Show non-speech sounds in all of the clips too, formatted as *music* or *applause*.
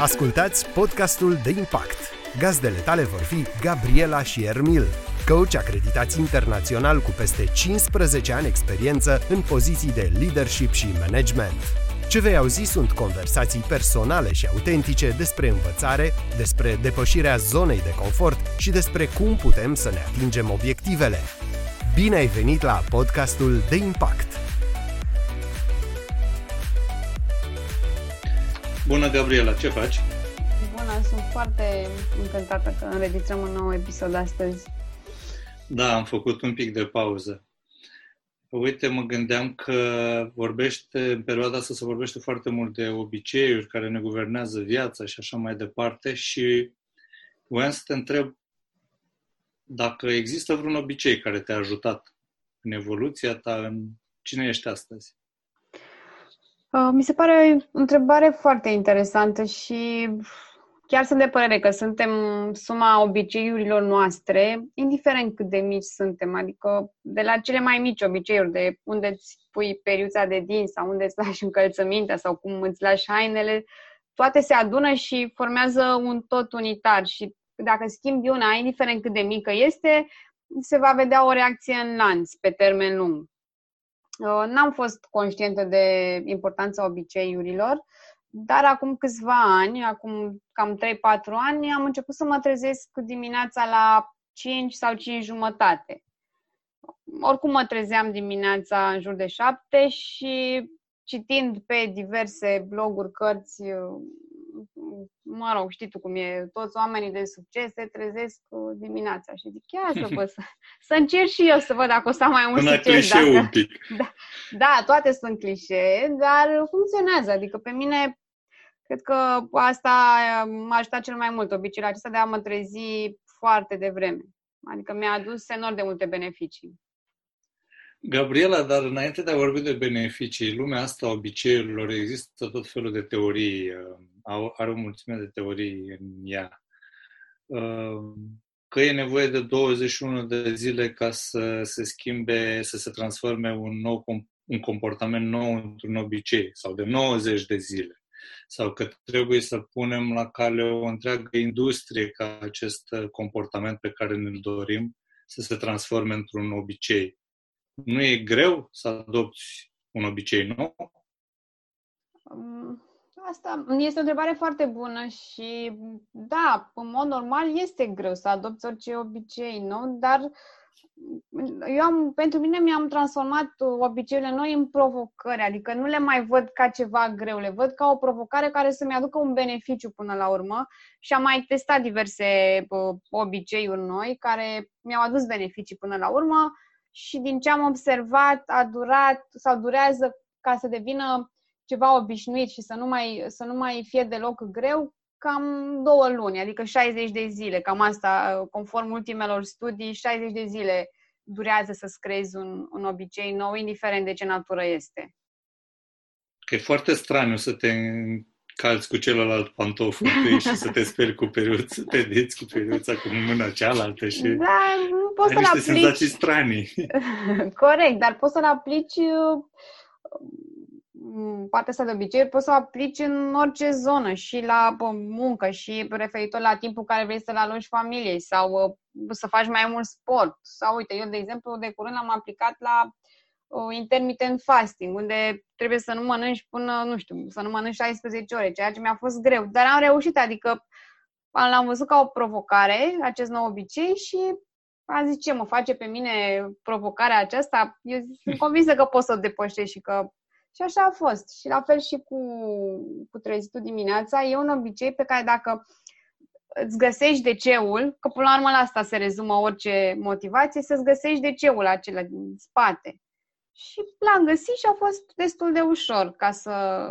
Ascultați podcastul de impact. Gazdele tale vor fi Gabriela și Ermil, coach acreditați internațional cu peste 15 ani experiență în poziții de leadership și management. Ce vei auzi sunt conversații personale și autentice despre învățare, despre depășirea zonei de confort și despre cum putem să ne atingem obiectivele. Bine ai venit la podcastul de impact! Bună, Gabriela, ce faci? Bună, sunt foarte încântată că înregistrăm un nou episod astăzi. Da, am făcut un pic de pauză. Uite, mă gândeam că vorbește, în perioada asta se vorbește foarte mult de obiceiuri care ne guvernează viața și așa mai departe și voiam să te întreb dacă există vreun obicei care te-a ajutat în evoluția ta, în cine ești astăzi? Uh, mi se pare o întrebare foarte interesantă și chiar sunt de părere că suntem suma obiceiurilor noastre, indiferent cât de mici suntem, adică de la cele mai mici obiceiuri, de unde îți pui periuța de dinți sau unde îți lași *laughs* încălțămintea sau cum îți lași hainele, toate se adună și formează un tot unitar și dacă schimbi una, indiferent cât de mică este, se va vedea o reacție în lanț pe termen lung. Uh, n-am fost conștientă de importanța obiceiurilor, dar acum câțiva ani, acum cam 3-4 ani, am început să mă trezesc dimineața la 5 sau 5 jumătate. Oricum mă trezeam dimineața în jur de 7 și citind pe diverse bloguri, cărți, mă rog, știi tu cum e, toți oamenii de succes se trezesc dimineața și zic, chiar să văd, să, *laughs* să încerc și eu să văd dacă o să am mai mult succes. Dacă, un pic. *laughs* Da, da, toate sunt clișee, dar funcționează. Adică pe mine, cred că asta m-a ajutat cel mai mult, obiceiul acesta de a mă trezi foarte devreme. Adică mi-a adus enorm de multe beneficii. Gabriela, dar înainte de a vorbi de beneficii, lumea asta a obiceiurilor, există tot felul de teorii, uh, are o mulțime de teorii în ea. Uh, că e nevoie de 21 de zile ca să se schimbe, să se transforme un nou un comportament nou într-un obicei, sau de 90 de zile, sau că trebuie să punem la cale o întreagă industrie ca acest comportament pe care ne-l dorim să se transforme într-un obicei nu e greu să adopți un obicei nou? Um, asta este o întrebare foarte bună și, da, în mod normal este greu să adopți orice obicei nou, dar eu am, pentru mine mi-am transformat obiceiurile noi în provocări, adică nu le mai văd ca ceva greu, le văd ca o provocare care să-mi aducă un beneficiu până la urmă și am mai testat diverse uh, obiceiuri noi care mi-au adus beneficii până la urmă și din ce am observat a durat sau durează ca să devină ceva obișnuit și să nu mai, să nu mai fie deloc greu, cam două luni, adică 60 de zile, cam asta, conform ultimelor studii, 60 de zile durează să-ți creezi un, un obicei nou, indiferent de ce natură este. Că e foarte straniu să te calți cu celălalt pantof întâi și să te speri cu periuță, pe dinți cu periuța cu mâna cealaltă și da, nu poți să-l aplici. senzații stranii. *laughs* Corect, dar poți să-l aplici mm, partea asta de obicei, poți să o aplici în orice zonă, și la muncă, și referitor la timpul care vrei să-l alungi familiei, sau să faci mai mult sport. Sau, uite, eu, de exemplu, de curând am aplicat la intermittent fasting, unde trebuie să nu mănânci până, nu știu, să nu mănânci 16 ore, ceea ce mi-a fost greu. Dar am reușit, adică l-am văzut ca o provocare, acest nou obicei și a zis ce mă face pe mine provocarea aceasta. Eu sunt convinsă că pot să o depășesc și că... Și așa a fost. Și la fel și cu, cu trezitul dimineața. E un obicei pe care dacă îți găsești de ceul, că până la urmă la asta se rezumă orice motivație, să-ți găsești de ceul acela din spate. Și l-am găsit și a fost destul de ușor ca să,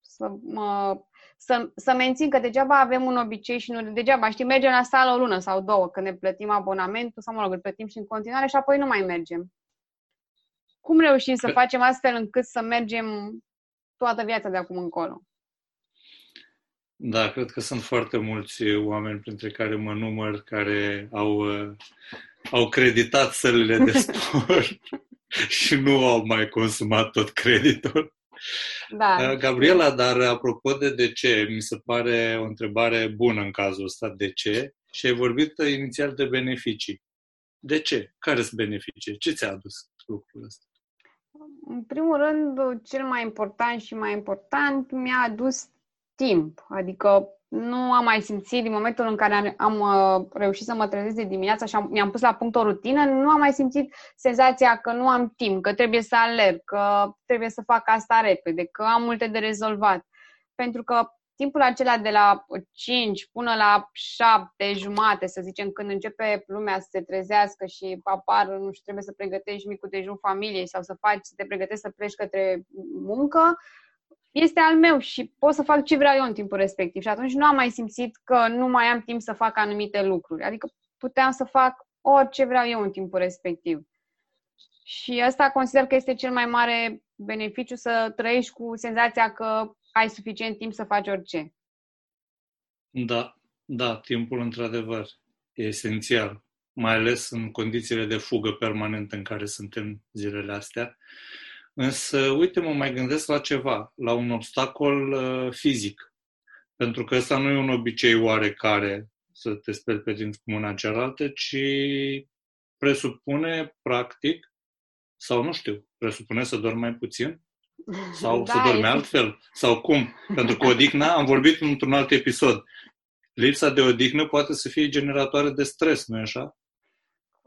să mă să, să mențin că degeaba avem un obicei și nu degeaba, știi, mergem la sală o lună sau două când ne plătim abonamentul sau, mă rog, îl plătim și în continuare și apoi nu mai mergem. Cum reușim să facem astfel încât să mergem toată viața de acum încolo? Da, cred că sunt foarte mulți oameni, printre care mă număr, care au, uh, au creditat sălile de sport *laughs* și nu au mai consumat tot creditul. Da. Uh, Gabriela, dar apropo de de ce, mi se pare o întrebare bună în cazul ăsta, de ce? Și ai vorbit inițial de beneficii. De ce? Care sunt beneficii? Ce ți-a adus lucrul ăsta? În primul rând, cel mai important și mai important mi-a adus timp. Adică nu am mai simțit din momentul în care am uh, reușit să mă trezesc de dimineața și am, mi-am pus la punct o rutină, nu am mai simțit senzația că nu am timp, că trebuie să alerg, că trebuie să fac asta repede, că am multe de rezolvat. Pentru că timpul acela de la 5 până la 7 jumate, să zicem, când începe lumea să se trezească și apar, nu știu, trebuie să pregătești micul dejun familiei sau să faci, să te pregătești să pleci către muncă, este al meu și pot să fac ce vreau eu în timpul respectiv. Și atunci nu am mai simțit că nu mai am timp să fac anumite lucruri. Adică puteam să fac orice vreau eu în timpul respectiv. Și asta consider că este cel mai mare beneficiu să trăiești cu senzația că ai suficient timp să faci orice. Da, da, timpul într-adevăr e esențial, mai ales în condițiile de fugă permanentă în care suntem zilele astea. Însă, uite, mă mai gândesc la ceva, la un obstacol uh, fizic. Pentru că ăsta nu e un obicei oarecare să te speli pe dinți cu mâna cealaltă, ci presupune, practic, sau nu știu, presupune să dormi mai puțin? Sau da, să dormi e... altfel? Sau cum? Pentru că odihna, am vorbit într-un alt episod, lipsa de odihnă poate să fie generatoare de stres, nu-i așa?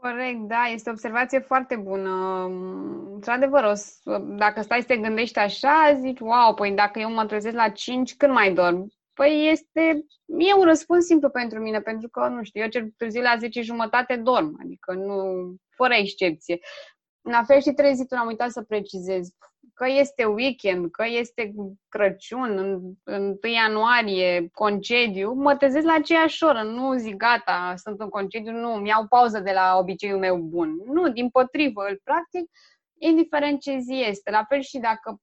Corect, da, este o observație foarte bună. Într-adevăr, dacă stai să te gândești așa, zici, wow, păi dacă eu mă trezesc la 5, când mai dorm? Păi este, e un răspuns simplu pentru mine, pentru că, nu știu, eu cel târziu la 10 jumătate dorm, adică nu, fără excepție. La fel și trezitul, am uitat să precizez că este weekend, că este Crăciun, în, în 1 ianuarie, concediu, mă trezesc la aceeași oră. Nu zic gata, sunt în concediu, nu, mi iau pauză de la obiceiul meu bun. Nu, din potrivă, îl practic, indiferent ce zi este. La fel și dacă,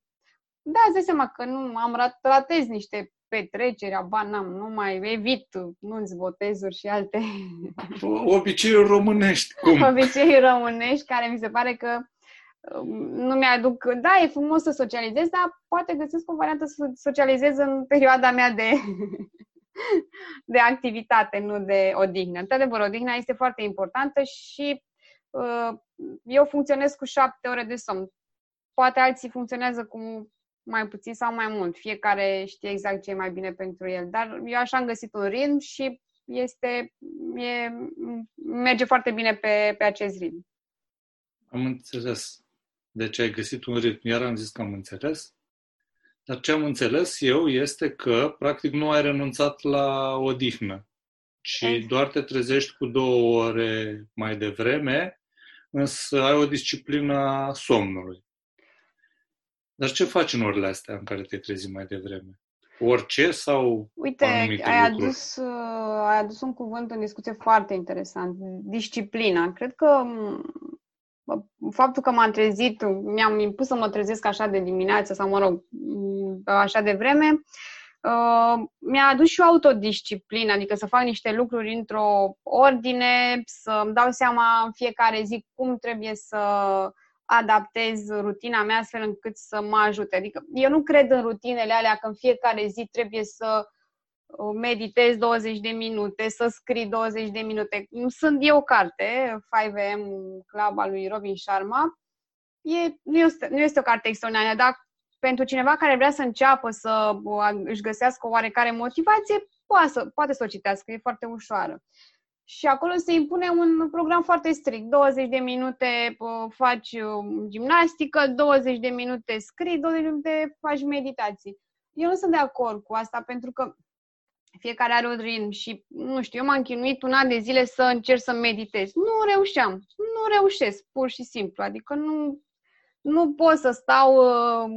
da, îți dai seama că nu am rat, ratez niște petreceri, aba n-am, nu mai evit nunți, botezuri și alte... Obiceiuri românești, cum? *laughs* Obiceiuri românești, care mi se pare că nu mi-aduc... Da, e frumos să socializez, dar poate găsesc o variantă să socializez în perioada mea de, *laughs* de activitate, nu de odihnă. Într-adevăr, odihna este foarte importantă și uh, eu funcționez cu șapte ore de somn. Poate alții funcționează cu mai puțin sau mai mult. Fiecare știe exact ce e mai bine pentru el. Dar eu așa am găsit un ritm și este, e, merge foarte bine pe, pe acest ritm. Am înțeles. Deci ai găsit un ritm. Iar am zis că am înțeles. Dar ce am înțeles eu este că, practic, nu ai renunțat la odihnă, ci exact. doar te trezești cu două ore mai devreme, însă ai o disciplină a somnului. Dar ce faci în orele astea în care te trezi mai devreme? Orice sau Uite, ai adus, uh, ai adus un cuvânt în discuție foarte interesant. Disciplina. Cred că faptul că m-am trezit, mi-am impus să mă trezesc așa de dimineață sau, mă rog, așa de vreme, uh, mi-a adus și o autodisciplină, adică să fac niște lucruri într-o ordine, să îmi dau seama în fiecare zi cum trebuie să adaptez rutina mea astfel încât să mă ajute. Adică eu nu cred în rutinele alea că în fiecare zi trebuie să meditez 20 de minute, să scrii 20 de minute. Sunt eu o carte, 5am Club al lui Robin Sharma. E, nu, este, nu este o carte extraordinară, dar pentru cineva care vrea să înceapă să își găsească o oarecare motivație, poate să, poate să o citească, e foarte ușoară. Și acolo se impune un program foarte strict. 20 de minute faci gimnastică, 20 de minute scrii, 20 de minute faci meditații. Eu nu sunt de acord cu asta pentru că fiecare are un ritm și, nu știu, eu m-am chinuit un an de zile să încerc să meditez. Nu reușeam, nu reușesc, pur și simplu. Adică nu, nu pot să stau uh,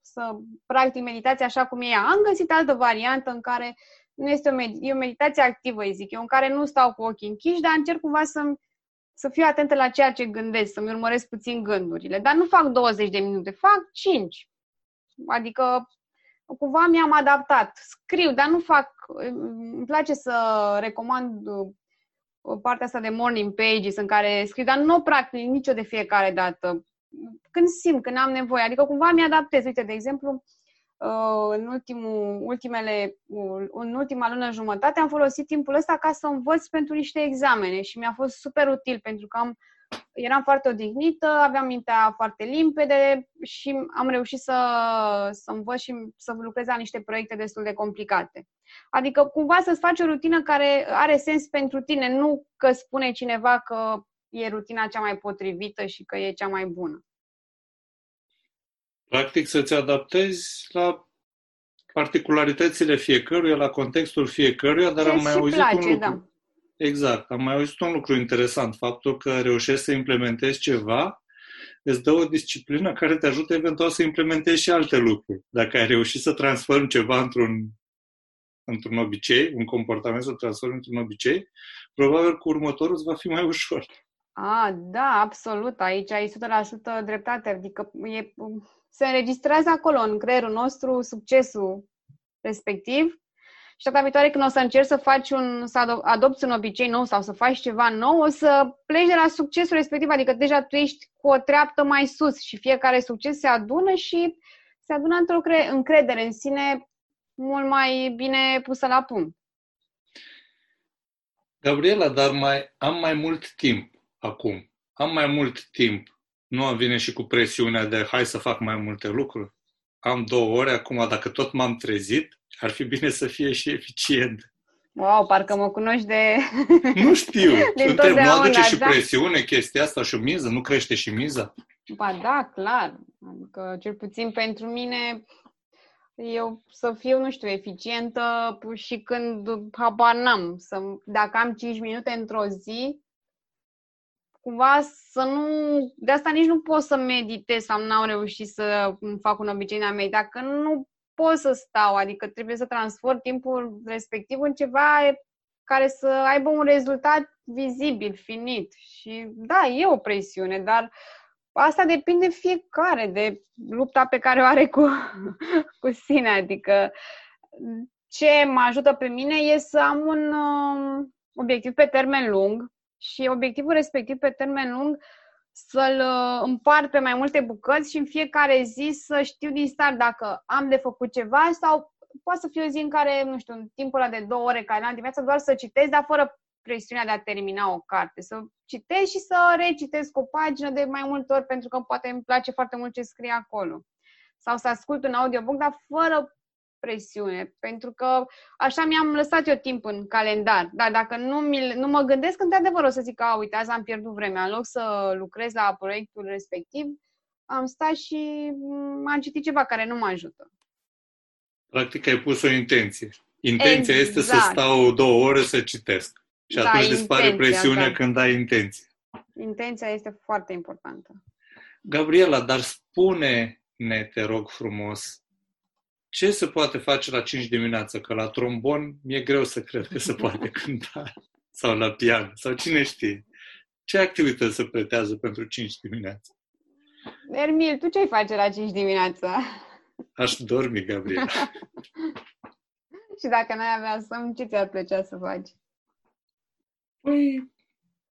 să practic meditația așa cum e ea. Am găsit altă variantă în care nu este o, med- e o meditație activă, îi zic eu, în care nu stau cu ochii închiși, dar încerc cumva să să fiu atentă la ceea ce gândesc, să-mi urmăresc puțin gândurile. Dar nu fac 20 de minute, fac 5. Adică cumva mi-am adaptat. Scriu, dar nu fac... Îmi place să recomand uh, partea asta de morning pages în care scriu, dar nu practic nicio de fiecare dată. când simt, când am nevoie. Adică cumva mi-adaptez. Uite, de exemplu, uh, în, ultimul, ultimele, uh, în ultima lună jumătate am folosit timpul ăsta ca să învăț pentru niște examene și mi-a fost super util pentru că am eram foarte odihnită, aveam mintea foarte limpede și am reușit să, să învăț și să lucrez la niște proiecte destul de complicate. Adică cumva să-ți faci o rutină care are sens pentru tine, nu că spune cineva că e rutina cea mai potrivită și că e cea mai bună. Practic să-ți adaptezi la particularitățile fiecăruia, la contextul fiecăruia, dar Ce am mai și auzit place, un lucru. da. Exact. Am mai auzit un lucru interesant, faptul că reușești să implementezi ceva, îți dă o disciplină care te ajută eventual să implementezi și alte lucruri. Dacă ai reușit să transformi ceva într-un, într-un obicei, un comportament să transformi într-un obicei, probabil cu următorul îți va fi mai ușor. A, da, absolut. Aici ai 100% dreptate. Adică e, se înregistrează acolo, în creierul nostru, succesul respectiv și data viitoare când o să încerci să faci un, să ado- adopți un obicei nou sau să faci ceva nou, o să pleci de la succesul respectiv, adică deja tu ești cu o treaptă mai sus și fiecare succes se adună și se adună într-o cre- încredere în sine mult mai bine pusă la punct. Gabriela, dar mai am mai mult timp acum. Am mai mult timp. Nu am vine și cu presiunea de hai să fac mai multe lucruri. Am două ore acum, dacă tot m-am trezit, ar fi bine să fie și eficient. Wow, parcă mă cunoști de... Nu știu. *laughs* Din Întreb, nu totdeauna, aduce și da. presiune chestia asta și o miză? Nu crește și miza? Ba da, clar. Adică, cel puțin pentru mine, eu să fiu, nu știu, eficientă și când habar n-am. Să, dacă am 5 minute într-o zi, cumva să nu... De asta nici nu pot să meditez sau n-am reușit să îmi fac un obicei de a medita, că nu pot să stau, adică trebuie să transform timpul respectiv în ceva care să aibă un rezultat vizibil, finit. Și da, e o presiune, dar asta depinde fiecare de lupta pe care o are cu, *laughs* cu sine. Adică ce mă ajută pe mine e să am un uh, obiectiv pe termen lung și obiectivul respectiv pe termen lung să-l uh, împart pe mai multe bucăți și în fiecare zi să știu din start dacă am de făcut ceva sau poate să fie o zi în care, nu știu, în timpul ăla de două ore care am dimineața doar să citesc, dar fără presiunea de a termina o carte. Să citesc și să recitesc o pagină de mai multe ori pentru că poate îmi place foarte mult ce scrie acolo. Sau să ascult un audiobook, dar fără presiune, pentru că așa mi-am lăsat eu timp în calendar. Dar dacă nu, mi, nu mă gândesc, într-adevăr o să zic că, a, uite, azi am pierdut vremea. În loc să lucrez la proiectul respectiv, am stat și m- am citit ceva care nu mă ajută. Practic ai pus o intenție. Intenția Exact. este să stau două ore să citesc. Și Da, atunci dispare intenția, presiunea da. când ai intenție. Intenția este foarte importantă. Gabriela, dar spune-ne, te rog frumos, ce se poate face la 5 dimineața? Că la trombon mi-e greu să cred că se *laughs* poate cânta. Sau la pian. Sau cine știe. Ce activități se pretează pentru 5 dimineața? Ermil, tu ce-ai face la 5 dimineața? Aș dormi, Gabriela. *laughs* și dacă n-ai avea somn, ce ți-ar plăcea să faci? Păi,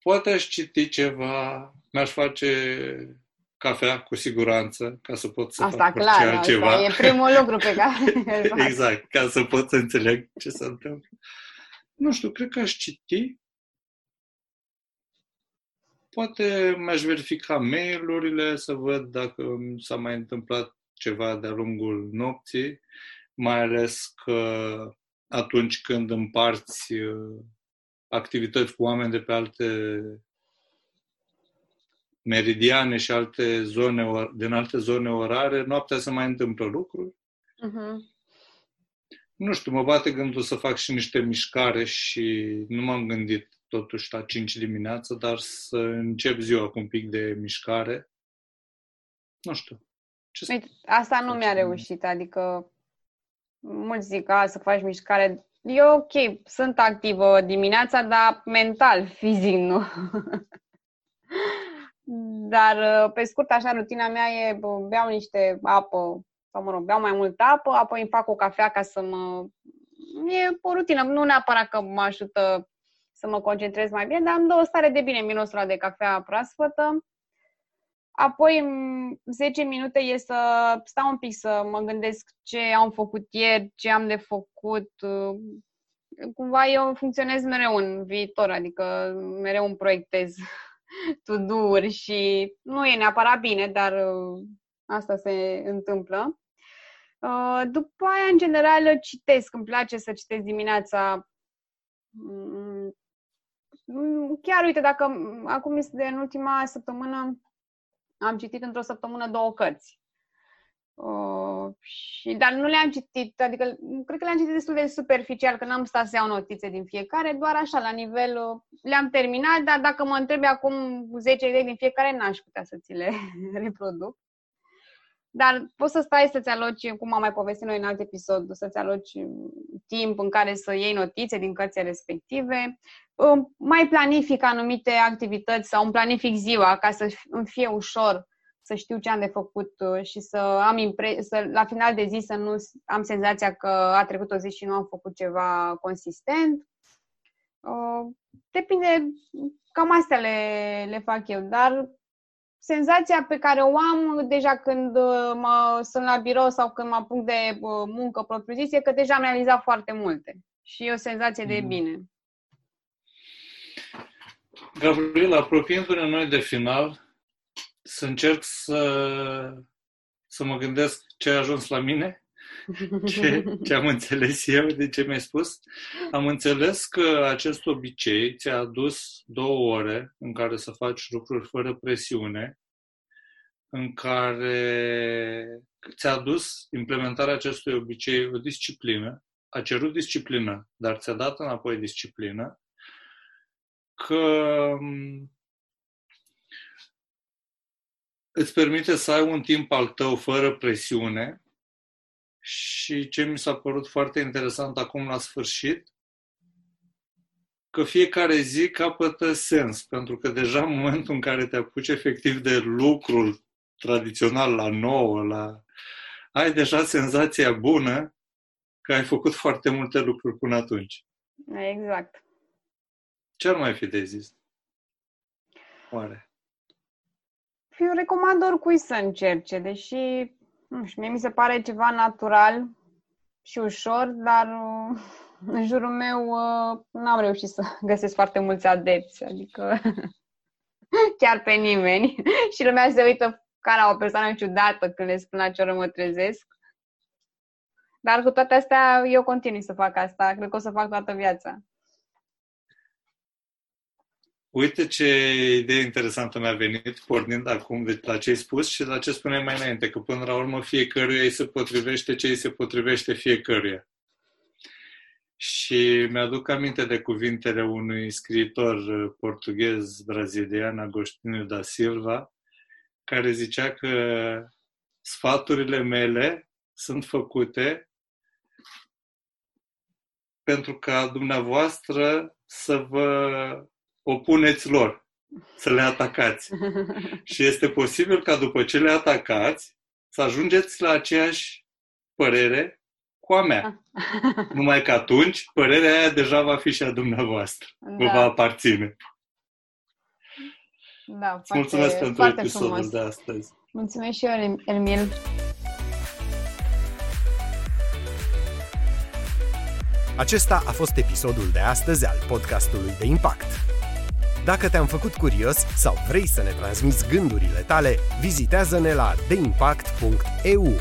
poate aș citi ceva, mi-aș face cafea, cu siguranță, ca să pot să Asta fac orice clar, altceva. asta e primul lucru pe care *laughs* îl faci. exact, ca să pot să înțeleg ce se întâmplă. Nu știu, cred că aș citi. Poate mi-aș verifica mail-urile, să văd dacă s-a mai întâmplat ceva de-a lungul nopții, mai ales că atunci când împarți uh, activități cu oameni de pe alte meridiane și alte zone, or- din alte zone orare, noaptea se mai întâmplă lucruri. Mhm. Nu știu, mă bate gândul să fac și niște mișcare și nu m-am gândit totuși la 5 dimineața, dar să încep ziua cu un pic de mișcare. Nu știu. Ce să... Uite, asta nu Faci mi-a bine. reușit, adică mulți zic a, să faci mișcare. E ok, sunt activă dimineața, dar mental, fizic nu. *laughs* Dar uh, pe scurt, așa, rutina mea e bă, beau niște apă, sau mă rog, beau mai multă apă, apoi îmi fac o cafea ca să mă... E o rutină, nu neapărat că mă ajută să mă concentrez mai bine, dar îmi dă o stare de bine mirosul ăla de cafea proaspătă. Apoi, 10 minute e să stau un pic să mă gândesc ce am făcut ieri, ce am de făcut. Cumva eu funcționez mereu în viitor, adică mereu îmi proiectez *laughs* to-do-uri și nu e neapărat bine, dar asta se întâmplă. După aia, în general, citesc. Îmi place să citesc dimineața mm, chiar uite, dacă acum este în ultima săptămână am citit într-o săptămână două cărți. Uh, și, dar nu le-am citit, adică cred că le-am citit destul de superficial, că n-am stat să iau notițe din fiecare, doar așa, la nivel, uh, le-am terminat, dar dacă mă întrebi acum 10 idei din fiecare, n-aș putea să ți le *laughs* reproduc. Dar poți să stai să-ți aloci, cum am mai povestit noi în alt episod, să-ți aloci timp în care să iei notițe din cărțile respective. Mai planific anumite activități sau îmi planific ziua ca să îmi fie ușor să știu ce am de făcut uh, și să am impre- să la final de zi să nu am senzația că a trecut o zi și nu am făcut ceva consistent. Uh, depinde, cam astea le, le fac eu, dar senzația pe care o am deja când uh, mă, sunt la birou sau când mă apuc de uh, muncă propriu-zis e că deja am realizat foarte multe și e o senzație de mm. bine. Gabriela, apropiindu-ne noi de final, să încerc să, să mă gândesc ce a ajuns la mine ce, ce am înțeles eu de ce mi-ai spus? Am înțeles că acest obicei ți-a adus două ore în care să faci lucruri fără presiune, în care ți-a adus implementarea acestui obicei o disciplină, a cerut disciplină, dar ți-a dat înapoi disciplină, că îți permite să ai un timp al tău fără presiune și ce mi s-a părut foarte interesant acum la sfârșit, că fiecare zi capătă sens, pentru că deja în momentul în care te apuci efectiv de lucrul tradițional la nouă, la... ai deja senzația bună că ai făcut foarte multe lucruri până atunci. Exact. Ce ar mai fi de zis? Oare? Eu recomand oricui să încerce, deși nu știu, mie mi se pare ceva natural și ușor, dar uh, în jurul meu uh, n-am reușit să *laughs* găsesc foarte mulți adepți, adică *laughs* chiar pe nimeni. *laughs* și lumea se uită ca la o persoană ciudată când le spun la ce oră mă trezesc. Dar cu toate astea, eu continui să fac asta. Cred că o să fac toată viața. Uite ce idee interesantă mi-a venit, pornind acum de la ce ai spus și la ce spuneai mai înainte, că până la urmă fiecăruia îi se potrivește ce îi se potrivește fiecăruia. Și mi-aduc aminte de cuvintele unui scriitor portughez brazilian, Agostinho da Silva, care zicea că sfaturile mele sunt făcute pentru ca dumneavoastră să vă opuneți lor, să le atacați. *laughs* Și este posibil ca după ce le atacați să ajungeți la aceeași părere cu a mea. *laughs* Numai că atunci părerea aia deja va fi și a dumneavoastră. Da. Vă va aparține. Da, foarte, mulțumesc pentru episodul frumos. de astăzi. Mulțumesc și eu, Emil. Acesta a fost episodul de astăzi al podcastului de Impact. Dacă te-am făcut curios sau vrei să ne transmiți gândurile tale, vizitează-ne la deimpact.eu